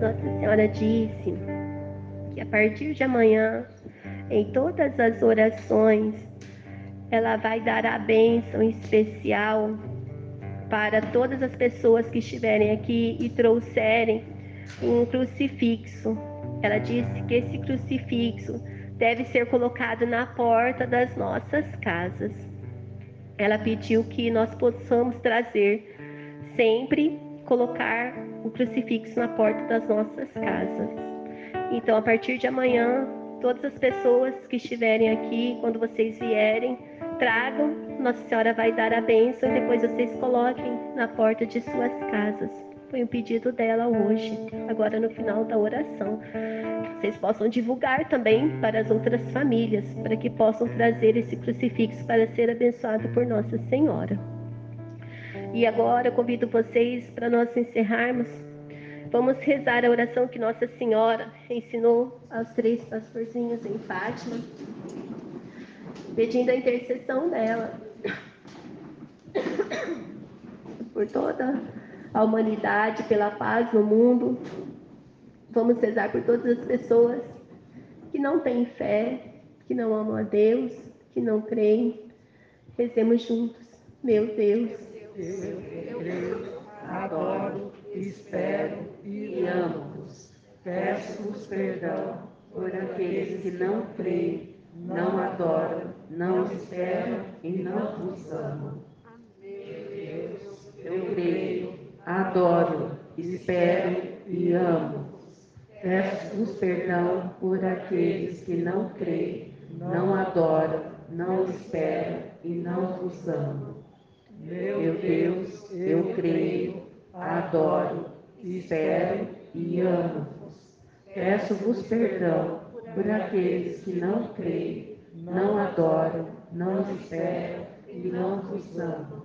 Nossa Senhora disse que a partir de amanhã, em todas as orações, ela vai dar a bênção especial para todas as pessoas que estiverem aqui e trouxerem um crucifixo. Ela disse que esse crucifixo deve ser colocado na porta das nossas casas. Ela pediu que nós possamos trazer sempre colocar o crucifixo na porta das nossas casas. Então, a partir de amanhã, todas as pessoas que estiverem aqui, quando vocês vierem, tragam. Nossa Senhora vai dar a bênção e depois vocês coloquem na porta de suas casas. Foi um pedido dela hoje, agora no final da oração. Vocês possam divulgar também para as outras famílias, para que possam trazer esse crucifixo para ser abençoado por Nossa Senhora. E agora convido vocês para nós encerrarmos. Vamos rezar a oração que Nossa Senhora ensinou aos três pastorzinhos em Fátima, pedindo a intercessão dela por toda a humanidade, pela paz no mundo. Vamos rezar por todas as pessoas que não têm fé, que não amam a Deus, que não creem. Rezemos juntos. Meu Deus, eu creio, adoro, espero e amo-vos. Peço-vos perdão por aqueles que não creem, não adoram, não esperam e não vos amam. Deus, eu creio, adoro, espero e amo-vos. Peço-vos perdão por aqueles que não creem, não adoram, não esperam e não vos amam. Meu Deus, eu creio, adoro, espero e amo-vos. Peço-vos perdão por aqueles que não creem, não adoram, não esperam e não vos amam.